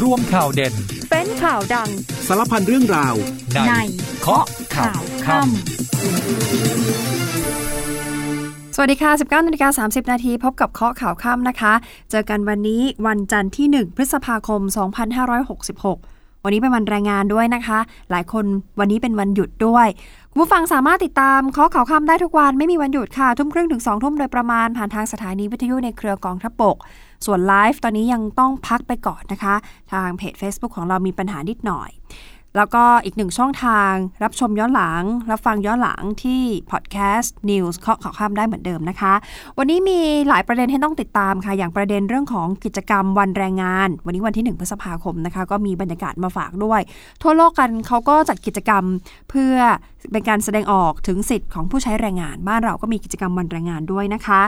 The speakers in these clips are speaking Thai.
ร่วมข่าวเด่น เป็นข่าวดัง สารพันเรื่องราว ในในเคาะข่าวค่ำสวัสดีค่ะ 19นาฬิกา30 นาทีพบกับเคาะข่าวค่ำนะคะ เจอกันวันนี้วันจันทร์ที่ 1 พฤษภาคม 2566 วันนี้เป็นวันแรงงานด้วยนะคะ หลายคนวันนี้เป็นวันหยุดด้วยคุณผู้ฟังสามารถติดตามเคาะข่าวค่ำได้ทุกวันไม่มีวันหยุดค่ะ ทุ่มครึ่งถึง2ทุ่มโดยประมาณผ่านทางสถานีวิทยุในเครือกองทัพบก ส่วนไลฟ์ตอนนี้ยังต้องพักไปก่อนนะคะ ทางเพจ Facebook ของเรามีปัญหานิดหน่อย แล้วก็อีกหนึ่งช่องทางรับชมย้อนหลัง รับฟังย้อนหลังที่พอดแคสต์ News เคาะข่าวข้ามได้เหมือนเดิมนะคะ วันนี้มีหลายประเด็นให้ต้องติดตามค่ะ อย่างประเด็นเรื่องของกิจกรรมวันแรงงาน วันนี้วันที่ 1 พฤษภาคมนะคะ ก็มีบรรยากาศมาฝากด้วย ทั่วโลกกันเขาก็จัดกิจกรรมเพื่อเป็นการแสดงออกถึงสิทธิ์ของผู้ใช้แรงงาน บ้านเราก็มีกิจกรรมวันแรงงานด้วยนะคะ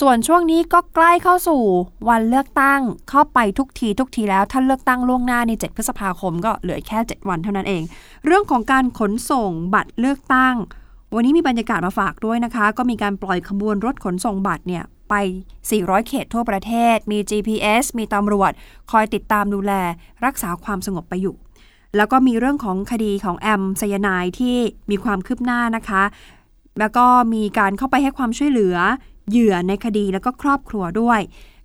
ส่วนช่วงนี้ก็ใกล้เข้าสู่วันเลือกตั้งเข้าไปทุกทีทุกทีแล้วถ้าเลือกตั้งล่วงหน้าใน 7 พฤษภาคม ก็เหลือแค่ 7 วันเท่านั้นเอง เรื่องของการขนส่งบัตรเลือกตั้ง วันนี้มีบรรยากาศมาฝากด้วยนะคะ ก็มีการปล่อยขบวนรถขนส่งบัตรเนี่ยไป 400 เขตทั่วประเทศ มี GPS มีตำรวจ คอยติดตามดูแล รักษาความสงบไปอยู่ แล้วก็มีเรื่องของคดีของแอมไซยานายที่มีความคืบหน้านะคะ แล้วก็มีการเข้าไปให้ความช่วยเหลือ เหยื่อในคดีแล้วก็ครอบครัวด้วย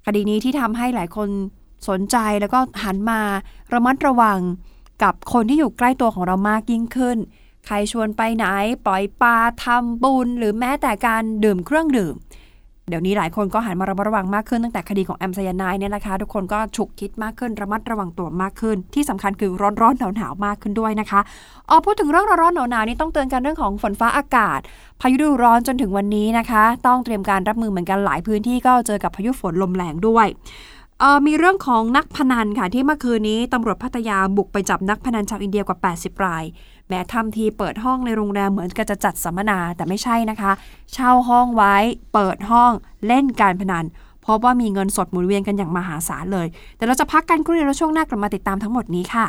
คดีนี้ที่ทำให้หลายคนสนใจแล้วก็หันมาระมัดระวัง กับคนที่อยู่ใกล้ตัวของเรามากยิ่งขึ้น ใครชวนไปไหน ปล่อยปลาทำบุญ หรือแม้แต่การดื่มเครื่องดื่ม เดี๋ยวนี้หลายคนก็หันมาระมัดระวังมากขึ้นตั้งแต่คดีของแอมไซยานายเนี่ยนะคะ ทุกคนก็ฉุกคิดมากขึ้นระมัดระวังตัวมากขึ้น ที่สำคัญคือร้อนร้อนหนาวหนาวมากขึ้นด้วยนะคะอ๋อพูดถึงเรื่องร้อนร้อนหนาวหนาวนี่ต้องเตือนกันเรื่องของฝนฟ้าอากาศ พายุฤดูร้อนจนถึงวันนี้นะคะ ต้องเตรียมการรับมือเหมือนกันหลายพื้นที่ก็เจอกับพายุฝนลมแรงด้วย มีเรื่องของนักพนันค่ะ ที่เมื่อคืนนี้ตำรวจพัทยาบุกไปจับนักพนันชาวอินเดียกว่า 80 ราย แม้ทำทีเปิดห้องในโรงแรมเหมือนกับจะจัดสัมมนาแต่ไม่ใช่นะคะ เช่าห้องไว้เปิดห้องเล่นการพนันเพราะว่ามีเงินสดหมุนเวียนกันอย่างมหาศาลเลย แต่เราจะพักกันครู่เดียวแล้วช่วงหน้ากลับมาติดตามทั้งหมดนี้ค่ะ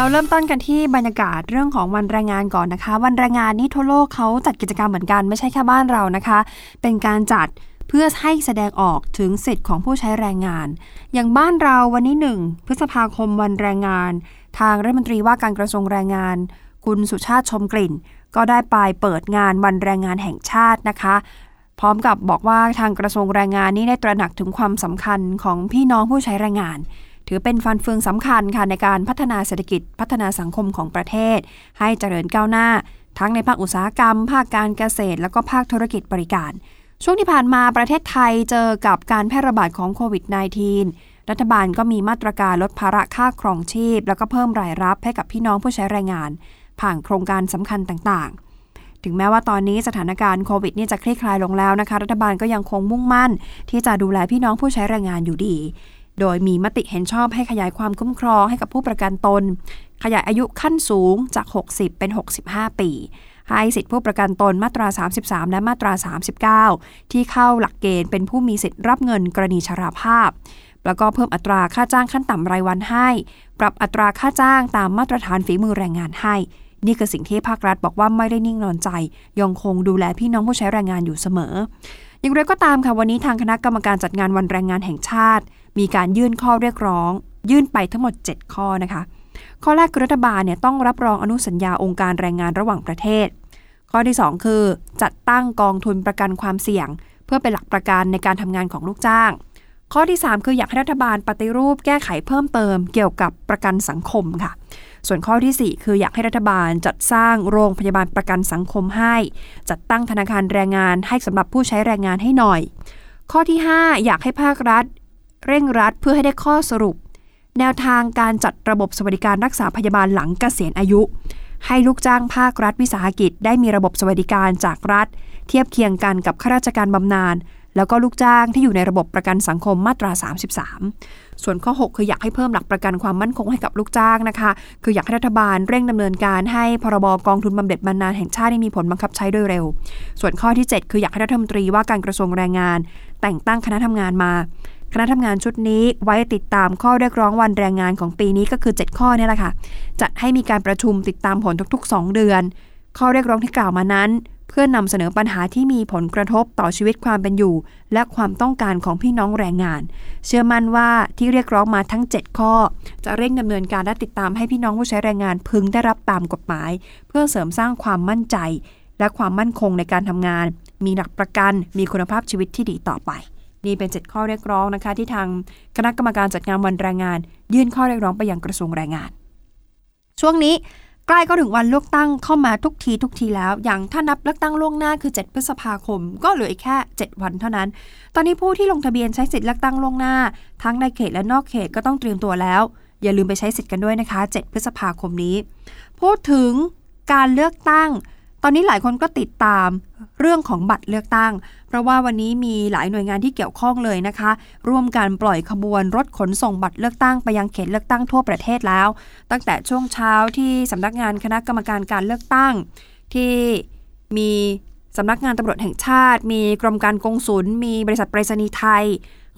เราเริ่มต้นกันที่บรรยากาศเรื่องของวันแรงงานก่อนนะคะ วันแรงงานนี่ทั่วโลกเขาจัดกิจกรรมเหมือนกันไม่ใช่แค่บ้านเรานะคะ เป็นการจัดเพื่อให้แสดงออกถึงสิทธิ์ของผู้ใช้แรงงาน อย่างบ้านเราวันนี้หนึ่งพฤษภาคมวันแรงงาน ทางรัฐมนตรีว่าการกระทรวงแรงงาน คุณสุชาติชมกลิ่น ก็ได้ไปเปิดงานวันแรงงานแห่งชาตินะคะ พร้อมกับบอกว่าทางกระทรวงแรงงานนี้ได้ตระหนักถึงความสำคัญของพี่น้องผู้ใช้แรงงาน ถือเป็นฟันเฟืองสำคัญค่ะในการพัฒนาเศรษฐกิจพัฒนาสังคมของประเทศ ให้เจริญก้าวหน้า ทั้งในภาคอุตสาหกรรม ภาคการเกษตร แล้วก็ภาคธุรกิจบริการ ช่วงที่ผ่านมาประเทศไทยเจอกับการแพร่ระบาดของโควิด -19 รัฐบาลก็มีมาตรการลดภาระค่าครองชีพ แล้วก็เพิ่มรายรับให้กับพี่น้องผู้ใช้แรงงาน ผ่านโครงการสำคัญต่างๆถึงแม้ว่าตอนนี้สถานการณ์โควิดนี่จะคลี่คลายลงแล้วนะคะ รัฐบาลก็ยังคงมุ่งมั่น ที่จะดูแลพี่น้องผู้ใช้แรงงานอยู่ดี โดยมีมติเห็นชอบให้ขยายความคุ้มครองให้กับผู้ประกันตน ขยายอายุขั้นสูงจาก 60 เป็น 65 ปีให้สิทธิผู้ประกันตนมาตรา 33 และมาตรา 39 ที่เข้าหลักเกณฑ์เป็นผู้มีสิทธิ์รับเงินกรณีชราภาพ แล้วก็เพิ่มอัตราค่าจ้างขั้นต่ำรายวันให้ ปรับอัตราค่าจ้างตามมาตรฐานฝีมือแรงงานให้ นี่คือสิ่งที่ภาครัฐบอกว่าไม่ได้นิ่งนอนใจ ยังคงดูแลพี่น้องผู้ใช้แรงงานอยู่เสมอ อย่างไรก็ตามค่ะวันนี้ทางคณะกรรมการจัดงานวันแรงงานแห่งชาติ มีการยื่นข้อเรียกร้อง ยื่นไปทั้งหมด 7 ข้อนะคะ ข้อแรกคือรัฐบาลเนี่ยต้องรับรองอนุสัญญาองค์การแรงงานระหว่างประเทศ ข้อที่ 2 คือ จัดตั้งกองทุนประกันความเสี่ยง เพื่อเป็นหลักประกันในการทำงานของลูกจ้าง ข้อที่ 3 คืออยากให้รัฐบาลปฏิรูปแก้ไขเพิ่มเติม เกี่ยวกับประกันสังคมค่ะส่วนข้อทีสี่ 4 คืออยากให้รัฐบาลจัดสร้างโรงพยาบาลประกันสังคมให้ จัดตั้งธนาคารแรงงานให้สำหรับผู้ใช้แรงงานให้หน่อย ข้อที่ 5 อยากให้ภาครัฐ เร่งรัดเพื่อให้ได้ข้อสรุป แนวทางการจัดระบบสวัสดิการรักษาพยาบาลหลังเกษียณอายุ ให้ลูกจ้างภาครัฐวิสาหกิจ ได้มีระบบสวัสดิการจากรัฐ เทียบเคียงกันกับข้าราชการบำนาญแล้วก็ลูกจ้างที่อยู่ในระบบประกันสังคมมาตรา 33 ส่วนข้อ 6 คืออยากให้เพิ่มหลักประกันความมั่นคงให้กับลูกจ้างนะคะ คืออยากให้รัฐบาลเร่งดำเนินการให้พรบกองทุนบำเหน็จบำนาญแห่งชาติได้มีผลบังคับใช้โดยเร็ว ส่วนข้อที่ 7 คืออยากให้รัฐมนตรีว่าการกระทรวงแรงงาน แต่งตั้งคณะทำงานมา คณะทำงานชุดนี้ไว้ติดตามข้อเรียกร้องวันแรงงานของปีนี้ก็คือ 7 ข้อนี่แหละค่ะ จัดให้มีการประชุมติดตามผลทุก ๆ 2 เดือน ข้อเรียกร้องที่กล่าวมานั้น เพื่อนำเสนอปัญหาที่มีผลกระทบต่อชีวิตความเป็นอยู่ และความต้องการของพี่น้องแรงงาน เชื่อมั่นว่าที่เรียกร้องมาทั้ง 7 ข้อ จะเร่งดำเนินการและติดตามให้พี่น้องผู้ใช้แรงงานพึงได้รับตามกฎหมาย เพื่อเสริมสร้างความมั่นใจ และความมั่นคงในการทำงาน มีหลักประกัน มีคุณภาพชีวิตที่ดีต่อไป นี่เป็น 7 ข้อเรียกร้องนะคะ ที่ทางคณะกรรมการจัดงานวันแรงงาน ยื่นข้อเรียกร้องไปยังกระทรวงแรงงาน ช่วงนี้ใกล้ก็ถึงวันเลือกตั้งเข้ามาทุกทีทุกทีแล้ว อย่างถ้านับเลือกตั้งล่วงหน้าคือ 7 พฤษภาคม ก็เหลืออีกแค่ 7 วันเท่านั้น ตอนนี้ผู้ที่ลงทะเบียนใช้สิทธิ์เลือกตั้งล่วงหน้า ทั้งในเขตและนอกเขตก็ต้องเตรียมตัวแล้ว อย่าลืมไปใช้สิทธิ์กันด้วยนะคะ 7 พฤษภาคมนี้ พูดถึงการเลือกตั้ง ตอนนี้หลายคนก็ติดตามเรื่องของบัตรเลือกตั้ง เพราะว่าวันนี้มีหลายหน่วยงานที่เกี่ยวข้องเลยนะคะ ร่วมกันปล่อยขบวนรถขนส่งบัตรเลือกตั้งไปยังเขตเลือกตั้งทั่วประเทศแล้ว ตั้งแต่ช่วงเช้าที่สำนักงานคณะกรรมการการเลือกตั้ง ที่มีสำนักงานตำรวจแห่งชาติ มีกรมการกงสุลมีบริษัทไปรษณีย์ไทย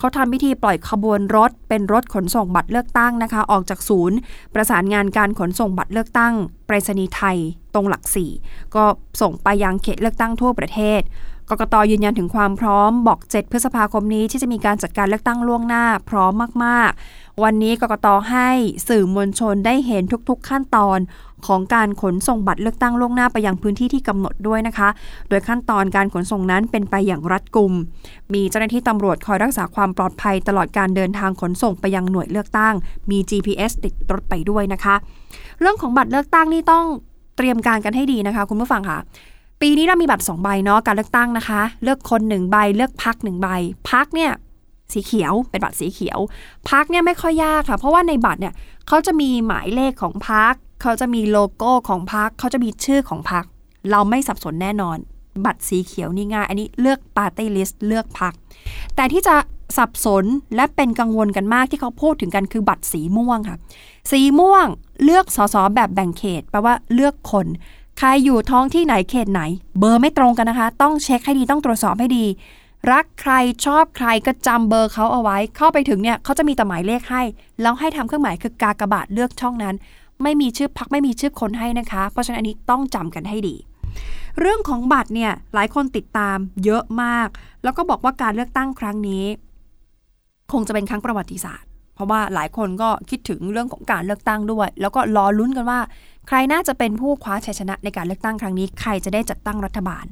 เขาทำพิธีปล่อยขบวนรถ เป็นรถขนส่งบัตรเลือกตั้งนะคะ ออกจากศูนย์ ประสานงานการขนส่งบัตรเลือกตั้งไปรษณีย์ไทยตรงหลักสี่ก็ส่งไปยังเขตเลือกตั้งทั่วประเทศกกตยืนยันถึงความพร้อมบอก 7 พฤษภาคมนี้ที่จะมีการจัดการเลือกตั้งล่วงหน้าพร้อมมาก ๆ วันนี้กกตให้สื่อมวลชนได้เห็นทุกๆขั้นตอนของการขนส่งบัตรเลือกตั้งล่วงหน้าไปยังพื้นที่ที่กำหนดด้วยนะคะ โดยขั้นตอนการขนส่งนั้นเป็นไปอย่างรัดกุม มีเจ้าหน้าที่ตำรวจคอยรักษาความปลอดภัยตลอดการเดินทางขนส่งไปยังหน่วยเลือกตั้ง มี GPS ติดรถไปด้วยนะคะ เรื่องของบัตรเลือกตั้งนี่ต้องเตรียมการกันให้ดีนะคะ คุณผู้ฟังค่ะ ปีนี้เรามีบัตร2ใบเนาะการเลือกตั้งนะคะ เลือกคน1ใบเลือกพัก1ใบพรรคเนี่ย สีเขียวเป็นบัตรสีเขียวพรรคเนี่ยไม่ค่อยยากค่ะ เพราะว่าในบัตรเนี่ยเขาจะมีหมายเลขของพรรคเขาจะมีโลโก้ของพรรคเขาจะมีชื่อของพรรคเราไม่สับสนแน่นอน บัตรสีเขียวนี่ง่าย อันนี้เลือกปาร์ตี้ลิสต์เลือกพรรคแต่ที่จะสับสนและเป็นกังวลกันมากที่เขาพูดถึงกันคือบัตรสีม่วงค่ะ สีม่วงเลือกสสแบบแบ่งเขตแปลว่าเลือกคน ใครอยู่ท้องที่ไหนเขตไหน เบอร์ไม่ตรงกันนะคะ ต้องเช็คให้ดีต้องตรวจสอบให้ดี รักใครชอบใครก็จำเบอร์เขาเอาไว้ เข้าไปถึงเนี่ยเขาจะมีแต่หมายเลขให้ แล้วให้ทำเครื่องหมายคือกากบาทเลือกช่องนั้น ไม่มีชื่อพักไม่มีชื่อคนให้นะคะ เพราะฉะนั้นอันนี้ต้องจำกันให้ดี เรื่องของบัตรเนี่ยหลายคนติดตามเยอะมาก แล้วก็บอกว่าการเลือกตั้งครั้งนี้ คงจะเป็นครั้งประวัติศาสตร์ เพราะว่าหลายคนก็คิดถึงเรื่องของการเลือกตั้งด้วย แล้วก็รอลุ้นกันว่า ใครน่าจะเป็นผู้คว้าชัยชนะในการเลือกตั้งครั้งนี้ ใครจะได้จัดตั้งรัฐบาล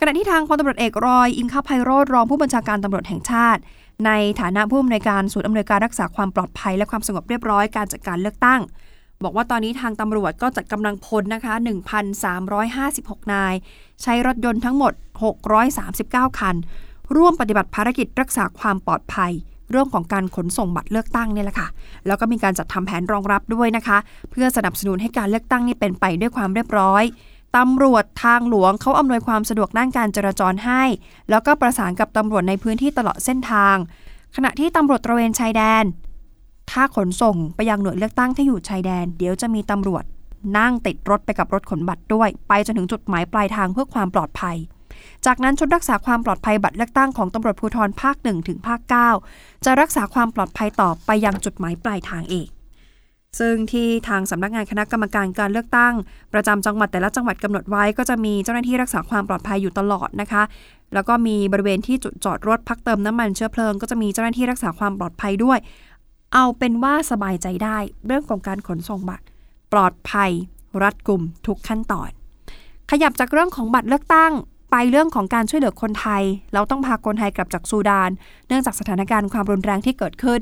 ขณะที่ทางพลตำรวจเอกรอย อิงคไพโรธรองผู้บัญชาการตำรวจแห่งชาติ ในฐานะผู้อำนวยการศูนย์อำนวยการรักษาความปลอดภัย และความสงบเรียบร้อยการจัดการเลือกตั้ง บอกว่าตอนนี้ทางตำรวจก็จัดกำลังพลนะคะ 1,356 นาย ใช้รถยนต์ทั้งหมด 639 คัน ร่วมปฏิบัติภารกิจรักษาความปลอดภัยเรื่องของการขนส่งบัตรเลือกตั้งเนี่ยแหละค่ะ แล้วก็มีการจัดทำแผนรองรับด้วยนะคะ เพื่อสนับสนุนให้การเลือกตั้งนี่เป็นไปด้วยความเรียบร้อย ตำรวจทางหลวงเขาอำนวยความสะดวกด้านการจราจรให้ แล้วก็ประสานกับตำรวจในพื้นที่ตลอดเส้นทาง ขณะที่ตำรวจตระเวนชายแดน ถ้าขนส่งไปยังหน่วยเลือกตั้งที่อยู่ชายแดน เดี๋ยวจะมีตำรวจนั่งติดรถไปกับรถขนบัตรด้วย ไปจนถึงจุดหมายปลายทางเพื่อความปลอดภัย จากนั้นชุดรักษาความปลอดภัยบัตรเลือกตั้งของตำรวจภูธรภาค1ถึงภาค 9 จะรักษาความปลอดภัยต่อไปยังจุดหมายปลายทางเอง ซึ่งที่ทางสำนักงานคณะกรรมการการเลือกตั้ง ประจำจังหวัดแต่ละจังหวัดกำหนดไว้ ก็จะมีเจ้าหน้าที่รักษาความปลอดภัยอยู่ตลอดนะคะ แล้วก็มีบริเวณที่จุดจอดรถพักเติมน้ำมันเชื้อเพลิงก็จะมีเจ้าหน้าที่รักษาความปลอดภัยด้วย เอาเป็นว่าสบายใจได้ เรื่องของการขนส่งบัตร ปลอดภัย รัดกุมทุกขั้นตอน ขยับจากเรื่องของบัตรเลือกตั้ง ไปเรื่องของการช่วยเหลือคนไทย เราต้องพาคนไทยกลับจากซูดาน เนื่องจากสถานการณ์ความรุนแรงที่เกิดขึ้น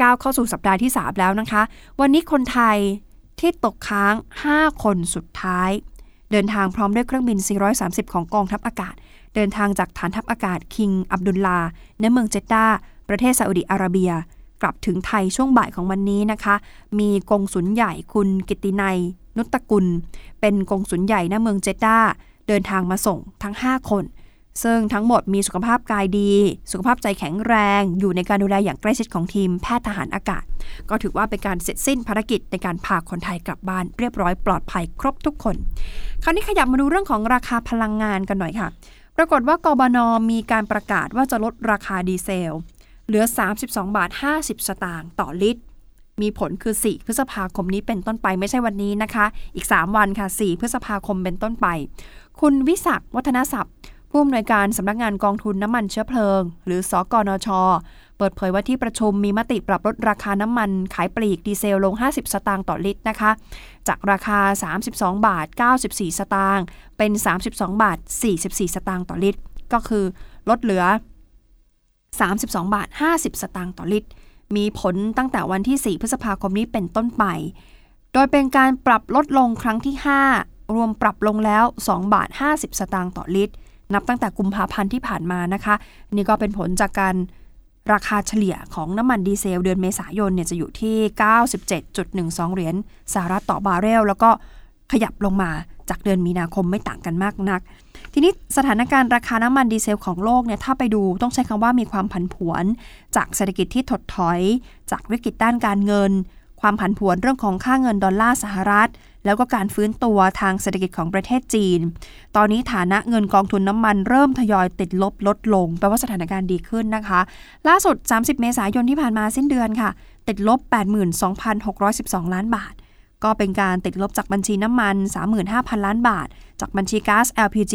ก้าวเข้าสู่สัปดาห์ที่ 3 แล้วนะคะ วันนี้คนไทยที่ตกค้าง 5 คนสุดท้าย เดินทางพร้อมด้วยเครื่องบิน 430 ของกองทัพอากาศ เดินทางจากฐานทัพอากาศคิงอับดุลลาณเมืองเจด้าประเทศซาอุดิอาระเบีย กลับถึงไทยช่วงบ่ายของวันนี้นะคะ มีกงสุลใหญ่คุณกิตินัย นุตตะกุล เป็นกงสุลใหญ่ณเมืองเจด้า เดินทางมาส่งทั้ง 5 คน ซึ่งทั้งหมดมีสุขภาพกายดี สุขภาพใจแข็งแรง อยู่ในการดูแลอย่างใกล้ชิดของทีมแพทย์ทหารอากาศ ก็ถือว่าเป็นการเสร็จสิ้นภารกิจในการพาคนไทยกลับบ้านเรียบร้อยปลอดภัยครบทุกคน คราวนี้ขยับมาดูเรื่องของราคาพลังงานกันหน่อยค่ะ ปรากฏว่ากบนมีการประกาศว่าจะลดราคาดีเซลเหลือ 32 บาท 50 สตางค์ต่อลิตร มีผลคือ 4 พฤษภาคมนี้เป็นต้นไปไม่ใช่วันนี้นะคะ อีก 3 วันค่ะ 4 พฤษภาคมเป็นต้นไป คุณวิศักดิ์วัฒนศัพท์ ผู้อำนวยการสำนักงานกองทุนน้ำมันเชื้อเพลิง หรือสอกนช เปิดเผยว่าที่ประชุมมีมติปรับลดราคาน้ำมันขายปลีกดีเซลลง 50 สตางค์ต่อลิตรนะคะ จากราคา 32 บาท 94 สตางค์เป็น 32 บาท 44 สตางค์ต่อลิตร ก็คือลดเหลือ 32 บาท 50 สตางค์ต่อลิตร มีผลตั้งแต่วันที่ 4 พฤษภาคมนี้เป็นต้นไป โดยเป็นการปรับลดลงครั้งที่ 5 รวมปรับลงแล้ว 2 บาท 50 สตางค์ต่อลิตร นับตั้งแต่กุมภาพันธ์ที่ผ่านมานะคะ นี่ก็เป็นผลจากการราคาเฉลี่ยของน้ำมันดีเซลเดือนเมษายนเนี่ยจะอยู่ที่ 97.12 เหรียญสหรัฐต่อบาร์เรล แล้วก็ขยับลงมาจากเดือนมีนาคมไม่ต่างกันมากนัก ทีนี้สถานการณ์ราคาน้ำมันดีเซลของโลกเนี่ยถ้าไปดูต้องใช้คำว่ามีความผันผวน จากเศรษฐกิจที่ถดถอย จากวิกฤตด้านการเงิน ความผันผวนเรื่องของค่าเงินดอลลาร์สหรัฐ แล้วก็การฟื้นตัวทางเศรษฐกิจของประเทศจีน ตอนนี้ฐานะเงินกองทุนน้ำมันเริ่มทยอยติดลบลดลง แปลว่าสถานการณ์ดีขึ้นนะคะ ล่าสุด 30 เมษายนที่ผ่านมาสิ้นเดือนค่ะ ติดลบ 82,612 ล้านบาท ก็เป็นการติดลบจากบัญชีน้ำมัน 35,000 ล้านบาท จากบัญชีก๊าซ LPG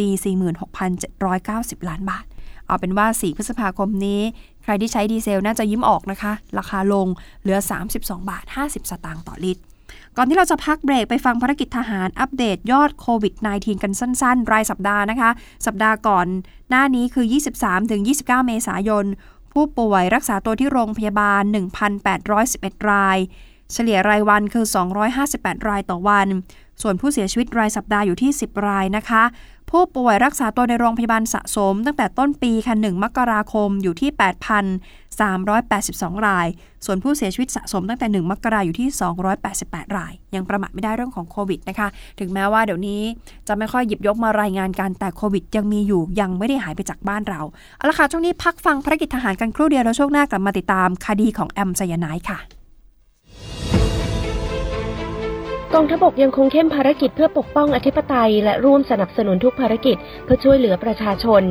46,790 ล้านบาทเอาเป็นว่า 4 พฤษภาคมนี้ ใครที่ใช้ดีเซลน่าจะยิ้มออกนะคะ ราคาลงเหลือ 32 บาท 50 สตางค์ต่อลิตร ก่อนที่เราจะพักเบรกไปฟังภารกิจทหารอัปเดตยอดโควิด -19 กันสั้น ๆ รายสัปดาห์นะคะ สัปดาห์ก่อนหน้านี้คือ 23-29 เมษายน ผู้ป่วยรักษาตัวที่โรงพยาบาล 1,811 ราย เฉลี่ยรายวันคือ 258 รายต่อวัน ส่วนผู้เสียชีวิตรายสัปดาห์อยู่ที่ 10 รายนะคะ ผู้ป่วยรักษาตัวในโรงพยาบาลสะสม ตั้งแต่ต้นปีค่ะ1มกราคมอยู่ที่ 8,382 ราย ส่วนผู้เสียชีวิตสะสมตั้งแต่ 1 มกราอยู่ที่ 288 ราย ยังประมาทไม่ได้เรื่องของโควิดนะคะ ถึงแม้ว่าเดี๋ยวนี้จะไม่ค่อยหยิบยกมารายงานกัน แต่โควิดยังมีอยู่ ยังไม่ได้หายไปจากบ้านเรา เอาละค่ะ ช่วงนี้พักฟังภารกิจทหารกันครู่เดียวแล้วช่วงหน้ากลับมาติดตามคดีของแอมไซยาไนด์ค่ะ กองทพบกยังคงเข้มภารกิจเพื่อปกป้องอธิปไตย และร่วมสนับสนุนทุกภารกิจเพื่อช่วยเหลือประชาชน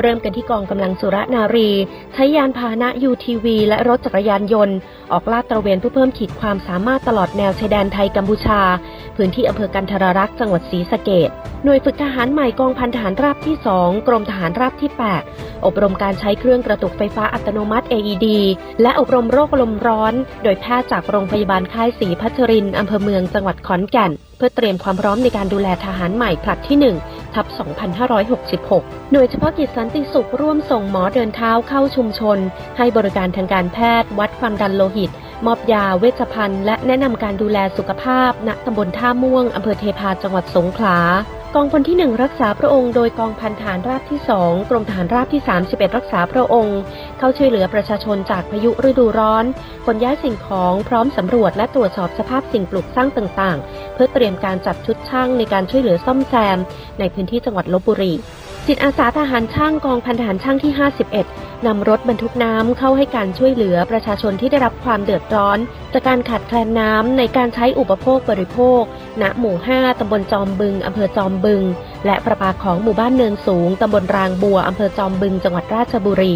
เริ่มกันที่กองกำลังสุรนารี ใช้ยานพาหนะ UTV และรถจักรยานยนต์ ออกลาดตระเวนเพื่อเพิ่มขีดความสามารถตลอดแนวชายแดนไทยกัมพูชา พื้นที่อำเภอกันทรรักษ์จังหวัดศรีสะเกดหน่วยฝึกทหารใหม่กองพันทหารราบที่ 2 กรมทหารราบที่ 8 อบรมการใช้เครื่องกระตุกไฟฟ้าอัตโนมัติ AED และอบรมโรคลมร้อน โดยแพทย์จากโรงพยาบาลค่ายศรีพัชรินอำเภอเมืองจังหวัดขอนแก่น เพื่อเตรียมความพร้อมในการดูแลทหารใหม่ผลัดที่ 1 ทับ 2566 หน่วยเฉพาะกิจสันติสุขร่วมส่งหมอเดินเท้าเข้าชุมชน ให้บริการทางการแพทย์ วัดความดันโลหิต มอบยาเวชภัณฑ์ และแนะนำการดูแลสุขภาพ ณตำบลท่าม่วงอำเภอเทพาจังหวัดสงขลา กองพลที่ 1 รักษาพระองค์โดยกองพันฐานราบที่ 2 กรมฐานราบที่ 31 รักษาพระองค์ เข้าช่วยเหลือประชาชนจากพายุฤดูร้อนขนย้ายสิ่งของพร้อมสำรวจและตรวจสอบสภาพสิ่งปลูกสร้างต่าง ๆ เพื่อเตรียมการจัดชุดช่างในการช่วยเหลือซ่อมแซม ในพื้นที่จังหวัดลบบุรี จิตอาสาทหารช่างกองพันทหารช่างที่ 51 นำรถบรรทุกน้ำเข้าให้การช่วยเหลือประชาชนที่ได้รับความเดือดร้อน จากการขาดแคลนน้ำในการใช้อุปโภคบริโภค ณ หมู่ 5 ตำบลจอมบึง อำเภอจอมบึง และประปาของหมู่บ้านเนินสูง ตำบลรางบัว อำเภอจอมบึง จังหวัดราชบุรี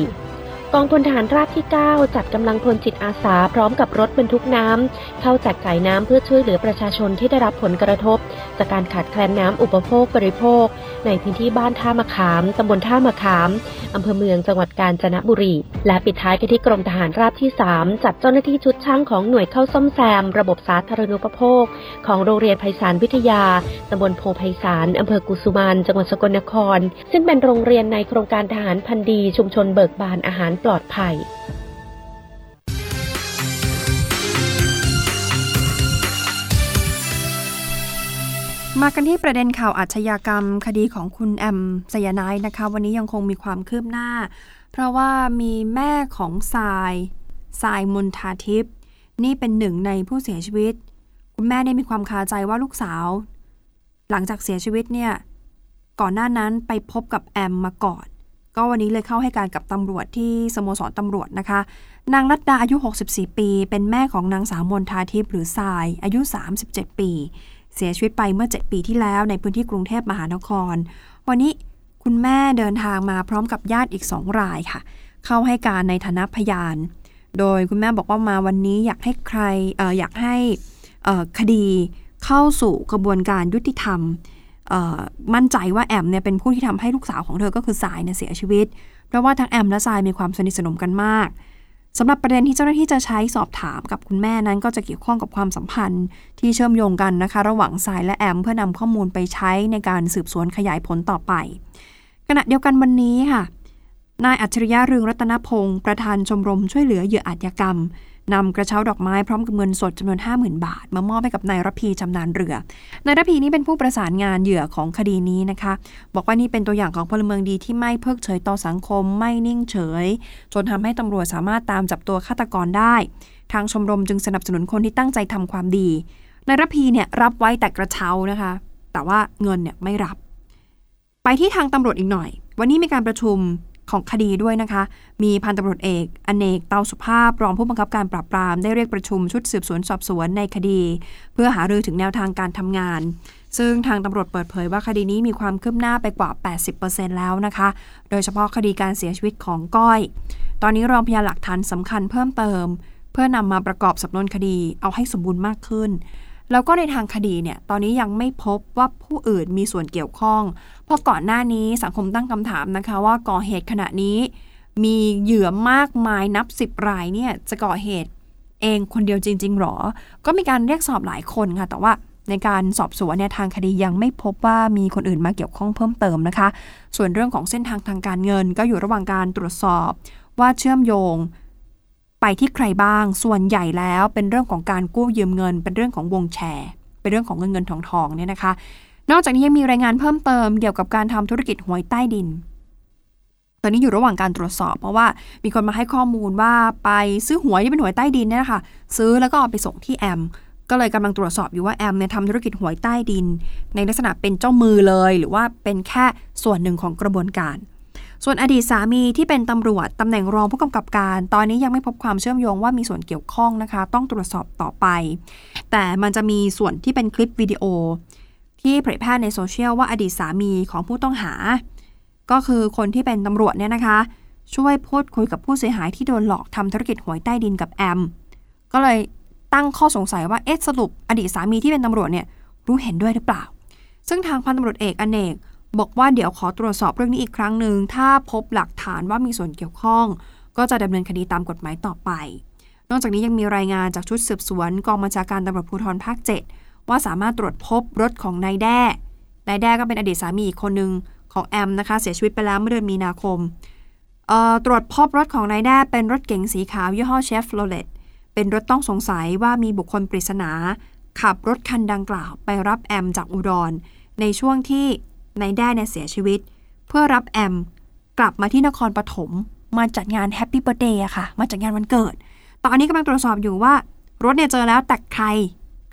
กองพลทหารราบที่ 9 จัดกำลังพลจิตอาสาพร้อมกับรถบรรทุกน้ำ เข้าแจกจ่ายน้ำเพื่อช่วยเหลือประชาชนที่ได้รับผลกระทบ จากการขาดแคลนน้ำอุปโภคบริโภค ในพื้นที่บ้านท่ามะขามตำบลท่ามะขามอำเภอเมืองจังหวัดกาญจนบุรี และปิดท้ายกันที่กรมทหารราบที่ 3 จัดเจ้าหน้าที่ชุดช่างของหน่วยเข้าซ่อมแซม ระบบสาธารณูปโภค ของโรงเรียนไพศาลวิทยาตำบลโพไพศาลอำเภอกุสุมานจังหวัดสกลนคร ซึ่งเป็นโรงเรียนในโครงการทหารพันดี ชุมชนเบิกบานอาหารปลอดภัย มากันที่ประเด็นข่าวอาชญากรรม คดีของคุณแอมสยนายนะคะ วันนี้ยังคงมีความคืบหน้า เพราะว่ามีแม่ของทรายทรายมนทาทิพย์นี่เป็นหนึ่งในผู้เสียชีวิต คุณแม่ได้มีความคาใจว่าลูกสาว หลังจากเสียชีวิตเนี่ยก่อนหน้านั้นไปพบกับแอมมาก่อน ก็วันนี้เลยเข้าให้การกับตำรวจที่สโมสรตำรวจนะคะ นางรัตดาอายุ 64 ปี เป็นแม่ของนางสาวมนทาทิพย์หรือทราย อายุ 37 ปี เสียชีวิตไปเมื่อ 7 ปีที่แล้วในพื้นที่กรุงเทพมหานคร วันนี้คุณแม่เดินทางมาพร้อมกับญาติอีกสองรายค่ะ เข้าให้การในฐานะพยาน โดยคุณแม่บอกว่ามาวันนี้อยากให้ใครอออยากให้คดีเข้าสู่กระบวนการยุติธรรม มั่นใจว่าแอมเนี่ยเป็นผู้ที่ทำให้ลูกสาวของเธอก็คือสายเนี่ยเสียชีวิต เพราะว่าทั้งแอมและสายมีความสนิทสนมกันมากสำหรับประเด็นที่เจ้าหน้าที่จะใช้สอบถามกับคุณแม่นั้น ก็จะเกี่ยวข้องกับความสัมพันธ์ที่เชื่อมโยงกันนะคะ ระหว่างสายและแอม เพื่อนำข้อมูลไปใช้ในการสืบสวนขยายผลต่อไป ขณะเดียวกันวันนี้ค่ะนายอัจฉริยะเรืองรัตนพงศ์ประธานชมรมช่วยเหลือเหยื่ออาชญากรรม นำกระเช้าดอกไม้พร้อมกับเงินสดจำนวน 50,000 บาท มามอบให้กับนายรพีจำนานเรือนายรพีนี้เป็นผู้ประสานงานเหยื่อของคดีนี้นะคะ บอกว่านี่เป็นตัวอย่างของพลเมืองดีที่ไม่เพิกเฉยต่อสังคม ไม่นิ่งเฉย จนทำให้ตำรวจสามารถตามจับตัวฆาตกรได้ ทางชมรมจึงสนับสนุนคนที่ตั้งใจทำความดีนายรพีเนี่ยรับไว้แต่กระเช้านะคะ แต่ว่าเงินเนี่ยไม่รับ ไปที่ทางตำรวจอีกหน่อย วันนี้มีการประชุม ของคดีด้วยนะคะ มีพันตำรวจเอกอเนกเตาสุภาพรองผู้บังคับการปราบปรามได้เรียกประชุมชุดสืบสวนสอบสวนในคดี เพื่อหารือถึงแนวทางการทำงาน ซึ่งทางตำรวจเปิดเผยว่าคดีนี้มีความคืบหน้าไปกว่า 80%แล้วนะคะ โดยเฉพาะคดีการเสียชีวิตของก้อย ตอนนี้รองพยานหลักฐานสำคัญเพิ่มเติม เพื่อนำมาประกอบสำนวนคดีเอาให้สมบูรณ์มากขึ้น แล้วก็ในทางคดีเนี่ยตอนนี้ยังไม่พบว่าผู้อื่นมีส่วนเกี่ยวข้อง เพราะก่อนหน้านี้สังคมตั้งคำถามนะคะว่าก่อเหตุขณะนี้ มีเหยื่อมากมายนับสิบรายเนี่ยจะก่อเหตุเองคนเดียวจริง ๆหรอ ก็มีการเรียกสอบหลายคนค่ะ แต่ว่าในการสอบสวนเนี่ยทางคดียังไม่พบว่ามีคนอื่นมาเกี่ยวข้องเพิ่มเติมนะคะ ส่วนเรื่องของเส้นทางทางการเงิน ก็อยู่ระหว่างการตรวจสอบว่าเชื่อมโยง ไปที่ใครบ้าง ส่วนใหญ่แล้วเป็นเรื่องของการกู้ยืมเงิน เป็นเรื่องของวงแชร์ เป็นเรื่องของเงินเงินทองทองเนี่ยนะคะ นอกจากนี้ยังมีรายงานเพิ่มเติมเกี่ยวกับการทำธุรกิจหวยใต้ดิน ตอนนี้อยู่ระหว่างการตรวจสอบ เพราะว่ามีคนมาให้ข้อมูลว่าไปซื้อหวยที่เป็นหวยใต้ดินเนี่ยนะคะซื้อแล้วก็เอาไปส่งที่แอมก็เลยกำลังตรวจสอบอยู่ว่าแอมเนี่ยทำธุรกิจหวยใต้ดิน ในลักษณะเป็นเจ้ามือเลย หรือว่าเป็นแค่ส่วนหนึ่งของกระบวนการ ส่วนอดีตสามีที่เป็นตำรวจตำแหน่งรองผู้กำกับการ ตอนนี้ยังไม่พบความเชื่อมโยงว่ามีส่วนเกี่ยวข้องนะคะ ต้องตรวจสอบต่อไป แต่มันจะมีส่วนที่เป็นคลิปวิดีโอ ที่เผยแพร่ในโซเชียลว่าอดีตสามีของผู้ต้องหา ก็คือคนที่เป็นตำรวจเนี่ยนะคะ ช่วยพูดคุยกับผู้เสียหายที่โดนหลอกทำธุรกิจหวยใต้ดินกับแอมก็เลยตั้งข้อสงสัยว่าเอ๊ะสรุปอดีตสามีที่เป็นตำรวจเนี่ยรู้เห็นด้วยหรือเปล่า ซึ่งทางพันตำรวจเอกอเนก บอกว่าเดี๋ยวขอตรวจสอบเรื่องนี้อีกครั้งหนึ่งถ้าพบหลักฐานว่ามีส่วนเกี่ยวข้อง ก็จะดำเนินคดีตามกฎหมายต่อไป นอกจากนี้ยังมีรายงานจากชุดสืบสวนกองบัญชาการตำรวจภูธรภาค 7 ว่าสามารถตรวจพบรถของนายแด้นายแด้ก็เป็นอดีตสามีอีกคนหนึ่งของแอมนะคะ เสียชีวิตไปแล้วเมื่อเดือนมีนาคมตรวจพบรถของนายแด้เป็นรถเก๋งสีขาวยี่ห้อเชฟโรเลตเป็นรถต้องสงสัยว่ามีบุคคลปริศนา ขับรถคันดังกล่าวไปรับแอมจากอุดร ในช่วงที่ นายแด้เนี่ยเสียชีวิต เพื่อรับแอมกลับมาที่นครปฐมมาจัดงาน Happy Birthday ค่ะ มาจัดงานวันเกิด ตอนนี้กำลังตรวจสอบอยู่ว่า รถเนี่ยเจอแล้วแต่ใคร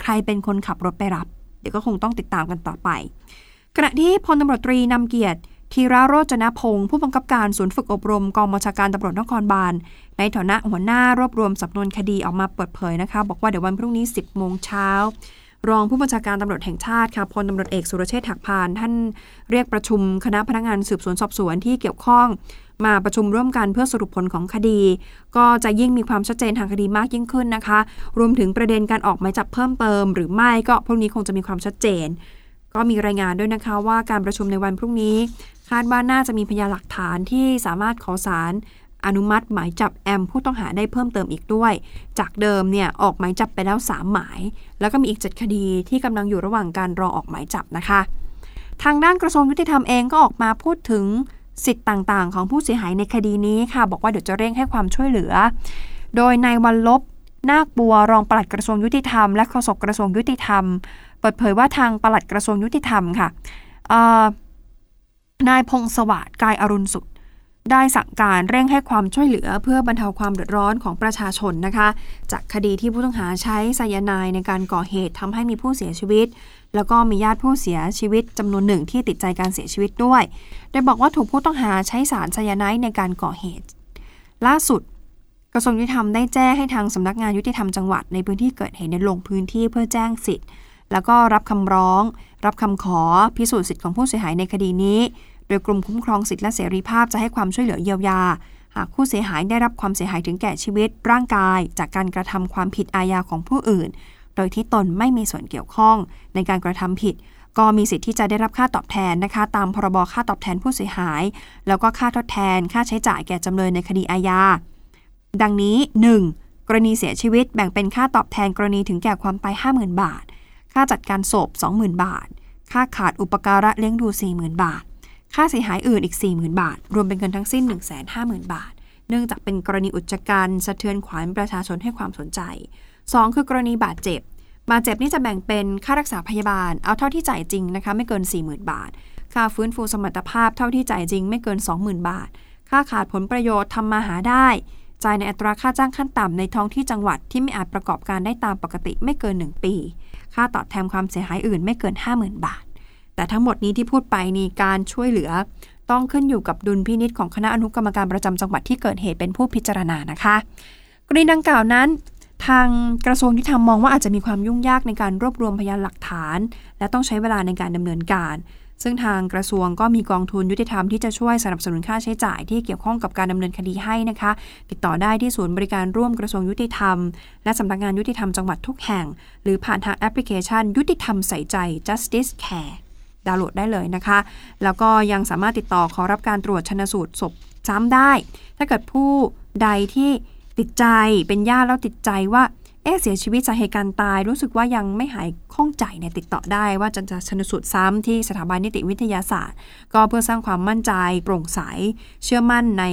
ใครเป็นคนขับรถไปรับ เดี๋ยวก็คงต้องติดตามกันต่อไป ขณะที่พลตำรวจตรีนำเกียรติธีระโรจนพงศ์ผู้บังคับการศูนย์ฝึกอบรมกองบัญชาการตำรวจนครบาล ในฐานะหัวหน้ารวบรวมสำนวนคดีออกมาเปิดเผยนะคะ บอกว่าเดี๋ยววันพรุ่งนี้ 10 โมงเช้า รองผู้บัญชาการตำรวจแห่งชาติค่ะพลตำรวจเอกสุรเชษฐ์ถักพาน ท่านเรียกประชุมคณะพนักงานสืบสวนสอบสวนที่เกี่ยวข้อง มาประชุมร่วมกันเพื่อสรุปผลของคดี ก็จะยิ่งมีความชัดเจนทางคดีมากยิ่งขึ้นนะคะ รวมถึงประเด็นการออกหมายจับเพิ่มเติม หรือไม่ก็พรุ่งนี้คงจะมีความชัดเจน ก็มีรายงานด้วยนะคะว่าการประชุมในวันพรุ่งนี้ คาดว่าน่าจะมีพยานหลักฐานที่สามารถขอสาร อนุมัติหมายจับแอมผู้ต้องหาได้เพิ่มเติมอีกด้วย จากเดิมเนี่ยออกหมายจับไปแล้ว 3 หมาย แล้วก็มีอีก 7 คดีที่กำลังอยู่ระหว่างการรอออกหมายจับนะคะ ทางด้านกระทรวงยุติธรรมเองก็ออกมาพูดถึงสิทธิ์ต่างๆ ของผู้เสียหายในคดีนี้ค่ะ บอกว่าเดี๋ยวจะเร่งให้ความช่วยเหลือ โดยนายวันลบนาคบัวรองปลัดกระทรวงยุติธรรมและโฆษกกระทรวงยุติธรรม เปิดเผยว่าทางปลัดกระทรวงยุติธรรมค่ะนายพงศวัสดิ์กายอรุณสุด ได้สั่งการเร่งให้ความช่วยเหลือเพื่อบรรเทาความเดือดร้อนของประชาชนนะคะ จากคดีที่ผู้ต้องหาใช้ไซยาไนในการก่อเหตุทำให้มีผู้เสียชีวิต แล้วก็มีญาติผู้เสียชีวิตจำนวนหนึ่งที่ติดใจการเสียชีวิตด้วย ได้บอกว่าถูกผู้ต้องหาใช้สารไซยาไนในการก่อเหตุ ล่าสุดกระทรวงยุติธรรมได้แจ้งให้ทางสำนักงานยุติธรรมจังหวัดในพื้นที่เกิดเหตุลงพื้นที่เพื่อแจ้งสิทธิ์ แล้วก็รับคำร้อง รับคำขอพิสูจน์สิทธิ์ของผู้เสียหายในคดีนี้ โดยกลุ่มคุ้มครองสิทธิและเสรีภาพจะให้ความช่วยเหลือเยียวยา หากผู้เสียหายได้รับความเสียหายถึงแก่ชีวิต ร่างกาย จากการกระทำความผิดอาญาของผู้อื่น โดยที่ตนไม่มีส่วนเกี่ยวข้องในการกระทำผิด ก็มีสิทธิ์ที่จะได้รับค่าตอบแทนนะคะ ตามพรบค่าตอบแทนผู้เสียหาย แล้วก็ค่าทดแทน ค่าใช้จ่ายแก่จำเลยในคดีอาญาดังนี้ 1. กรณีเสียชีวิตแบ่งเป็นค่าตอบแทนกรณีถึงแก่ความตาย50,000 บาท ค่าจัดการศพ 20,000 บาท ค่าขาดอุปการะเลี้ยงดู 40,000 บาท ค่าเสียหายอื่นอีก 40,000 บาท รวมเป็นเงินทั้งสิ้น 150,000 บาท เนื่องจากเป็นกรณีอุจจการ สะเทือนขวัญประชาชนให้ความสนใจ 2. คือกรณีบาดเจ็บบาดเจ็บนี่จะแบ่งเป็นค่ารักษาพยาบาล เอาเท่าที่จ่ายจริงนะคะไม่เกิน 40,000 บาท ค่าฟื้นฟูสมรรถภาพเท่าที่จ่ายจริงไม่เกิน 20,000 บาท ค่าขาดผลประโยชน์ทำมาหาได้จ่ายในอัตราค่าจ้างขั้นต่ำในท้องที่จังหวัดที่ไม่อาจประกอบการได้ตามปกติไม่เกิน 1 ปี ค่าตอบแทนความเสียหายอื่นไม่เกิน 50,000 บาท แต่ทั้งหมดนี้ที่พูดไปนี่การช่วยเหลือ ต้องขึ้นอยู่กับดุลพินิษของคณะอนุกรรมการประจำจังหวัดที่เกิดเหตุเป็นผู้พิจารณานะคะกรณีดังกล่าวนั้น ทางกระทรวงยุติธรรมมองว่าอาจจะมีความยุ่งยากในการรวบรวมพยานหลักฐาน และต้องใช้เวลาในการดำเนินการ ซึ่งทางกระทรวงก็มีกองทุนยุติธรรมที่จะช่วยสนับสนุนค่าใช้จ่ายที่เกี่ยวข้องกับการดำเนินคดีให้นะคะ ติดต่อได้ที่ศูนย์บริการร่วมกระทรวงยุติธรรม และสำนักงานยุติธรรมจังหวัดทุกแห่ง หรือผ่านทางแอปพลิเคชัน ยุติธรรมใส่ใจ justice care ดาวน์โหลดได้เลยนะคะ แล้วก็ยังสามารถติดต่อขอรับการตรวจชนสูตรศพซ้ำได้ ถ้าเกิดผู้ใดที่ติดใจเป็นญาติแล้วติดใจว่าเอ๊ะเสียชีวิตสาเหตุการตาย รู้สึกว่ายังไม่หายข้องใจเนี่ยติดต่อได้ว่าจะจะชนสูตรซ้ำที่สถาบันนิติวิทยาศาสตร์ ก็เพื่อสร้างความมั่นใจโปร่งใสเชื่อมั่นใน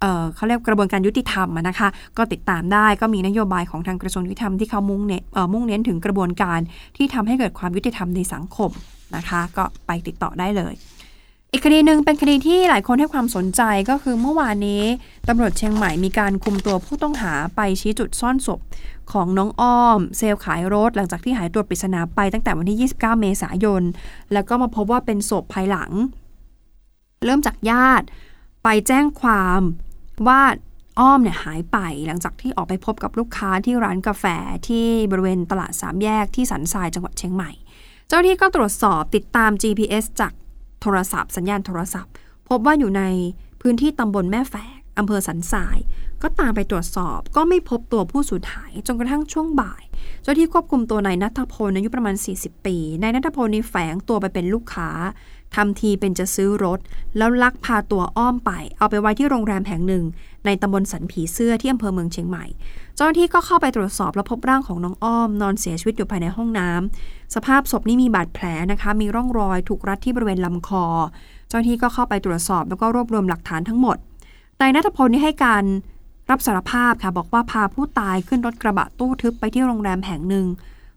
เเขาเรียกกระบวนการยุติธรรมนะคะ ก็ติดตามได้ก็มีนโยบายของทางกระทรวงยุติธรรมที่เขามุ่งเน้นมุ่งเน้นถึงกระบวนการที่ทำให้เกิดความยุติธรรมในสังคมนะคะ ก็ไปติดต่อได้เลย อีกคดีหนึ่งเป็นคดีที่หลายคนให้ความสนใจก็คือเมื่อวานนี้ตำรวจเชียงใหม่มีการคุมตัวผู้ต้องหาไปชี้จุดซ่อนศพของน้องอ้อม เซลล์ขายรถหลังจากที่หายตัวปริศนาไปตั้งแต่วันที่ 29 เมษายน แล้วก็มาพบว่าเป็นศพภายหลัง เริ่มจากญาติไปแจ้งความว่าอ้อมเนี่ยหายไปหลังจากที่ออกไปพบกับลูกค้าที่ร้านกาแฟที่บริเวณตลาดสามแยกที่สันทรายจังหวัดเชียงใหม่ เจ้าที่ก็ตรวจสอบติดตาม GPS จากโทรศัพท์ สัญญาณโทรศัพท์ พบว่าอยู่ในพื้นที่ตำบลแม่แฝกอำเภอสันทราย ก็ตามไปตรวจสอบก็ไม่พบตัวผู้สูญหายจนกระทั่งช่วงบ่าย เจ้าที่ควบคุมตัวนายนัทพลอายุประมาณ 40 ปีนายนัทพลนี่แฝงตัวไปเป็นลูกค้าทำทีเป็นจะซื้อรถ แล้วลักพาตัวอ้อมไป เอาไปไว้ที่โรงแรมแห่งหนึ่ง ในตำบลสันผีเสื้อที่อำเภอเมืองเชียงใหม่ เจ้าหน้าที่ก็เข้าไปตรวจสอบแล้วพบร่างของน้องอ้อม นอนเสียชีวิตอยู่ภายในห้องน้ำ สภาพศพนี่มีบาดแผลนะคะ มีร่องรอยถูกรัดที่บริเวณลำคอ เจ้าหน้าที่ก็เข้าไปตรวจสอบแล้วก็รวบรวมหลักฐานทั้งหมดนายนัทพลนี่ให้การรับสารภาพค่ะ บอกว่าพาผู้ตายขึ้นรถกระบะตู้ทึบไปที่โรงแรมแห่งหนึ่ง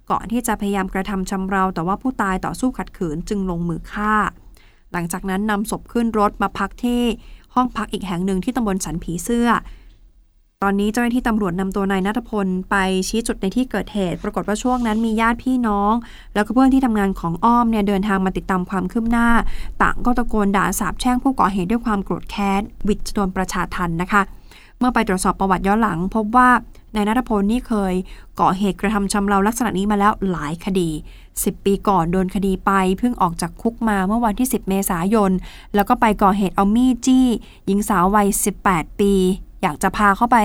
ก่อนที่จะพยายามกระทำชำเราแต่ว่าผู้ตายต่อสู้ขัดขืนจึงลงมือฆ่า หลังจากนั้นนำศพขึ้นรถมาพักที่ห้องพักอีกแห่งหนึ่งที่ตำบลสันผีเสื้อ ตอนนี้เจ้าหน้าที่ตำรวจนำตัวนายนัทพลไปชี้จุดในที่เกิดเหตุ ปรากฏว่าช่วงนั้นมีญาติพี่น้อง แล้วก็เพื่อนที่ทำงานของอ้อมเนี่ยเดินทางมาติดตามความคืบหน้า ต่างก็ตะโกนด่าสาบแช่งผู้ก่อเหตุด้วยความโกรธแค้นวิจโดนประชาทันนะคะ เมื่อไปตรวจสอบประวัติย้อนหลัง พบว่านายนัทพลนี่เคยก่อเหตุกระทำชำเราลักษณะนี้มาแล้วหลายคดี 10 ปีก่อนโดนคดีไป เพิ่งออกจากคุกมาเมื่อวันที่ 10 เมษายน แล้วก็ไปก่อเหตุเอามีดจี้ หญิงสาววัย 18 ปี อยากจะพาเข้าไป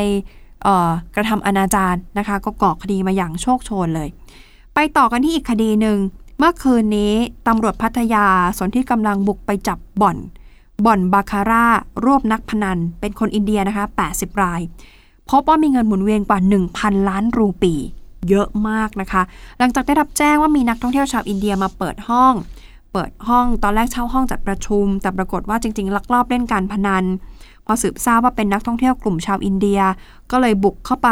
กระทำอนาจารนะคะ ก็ก่อคดีมาอย่างโชคโชนเลย ไปต่อกันที่อีกคดีหนึ่ง เมื่อคืนนี้ตำรวจพัทยาสนที่กำลังบุกไปจับบ่อน บ่อนบาคาร่ารวบนักพนัน เป็นคนอินเดียนะคะ 80 ราย พบว่ามีเงินหมุนเวียนกว่า 1,000 ล้านรูปี เยอะมากนะคะ หลังจากได้รับแจ้งว่ามีนักท่องเที่ยวชาวอินเดียมาเปิดห้อง เปิดห้องตอนแรกเช่าห้องจัดประชุม แต่ปรากฏว่าจริง ๆ ลักลอบเล่นการพนัน พอสืบทราบว่าเป็นนักท่องเที่ยวกลุ่มชาวอินเดีย ก็เลยบุกเข้าไป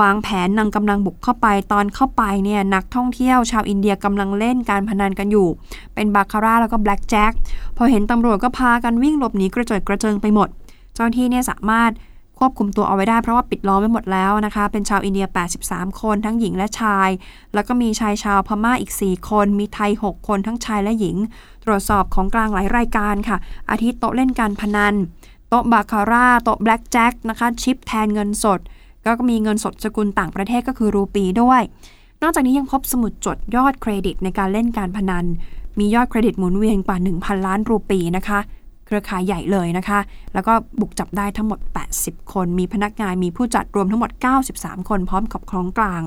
วางแผนนำกำลังบุกเข้าไปตอนเข้าไปเนี่ยนักท่องเที่ยวชาวอินเดียกำลังเล่นการพนันกันอยู่ เป็นบาคาร่าแล้วก็แบล็กแจ็คพอเห็นตำรวจก็พากันวิ่งหลบหนีกระเจิดกระเจิงไปหมด เจ้าหน้าที่เนี่ยสามารถควบคุมตัวเอาไว้ได้เพราะว่าปิดล้อมไว้หมดแล้วนะคะ เป็นชาวอินเดีย 83 คนทั้งหญิงและชาย แล้วก็มีชายชาวพม่าอีก 4 คน มีไทย 6 คนทั้งชายและหญิง ตรวจสอบของกลางหลายรายการค่ะ อาทิโต๊ะเล่นการพนัน โต๊ะบาคาร่าโต๊ะแบล็กแจ็คนะคะชิปแทนเงินสด ก็มีเงินสดสกุลต่างประเทศก็คือรูปีด้วย นอกจากนี้ยังพบสมุดจดยอดเครดิตในการเล่นการพนัน มียอดเครดิตหมุนเวียนกว่า 1,000 ล้านรูปีนะคะ เครือข่ายใหญ่เลยนะคะ แล้วก็บุกจับได้ทั้งหมด 80 คน มีพนักงานมีผู้จัดรวมทั้งหมด 93 คนพร้อมกับของกลาง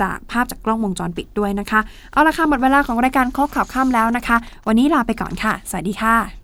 จากภาพจากกล้องวงจรปิดด้วยนะคะ เอาละค่ะหมดเวลาของรายการข้อข่าวค่ำแล้วนะคะ วันนี้ลาไปก่อนค่ะ สวัสดีค่ะ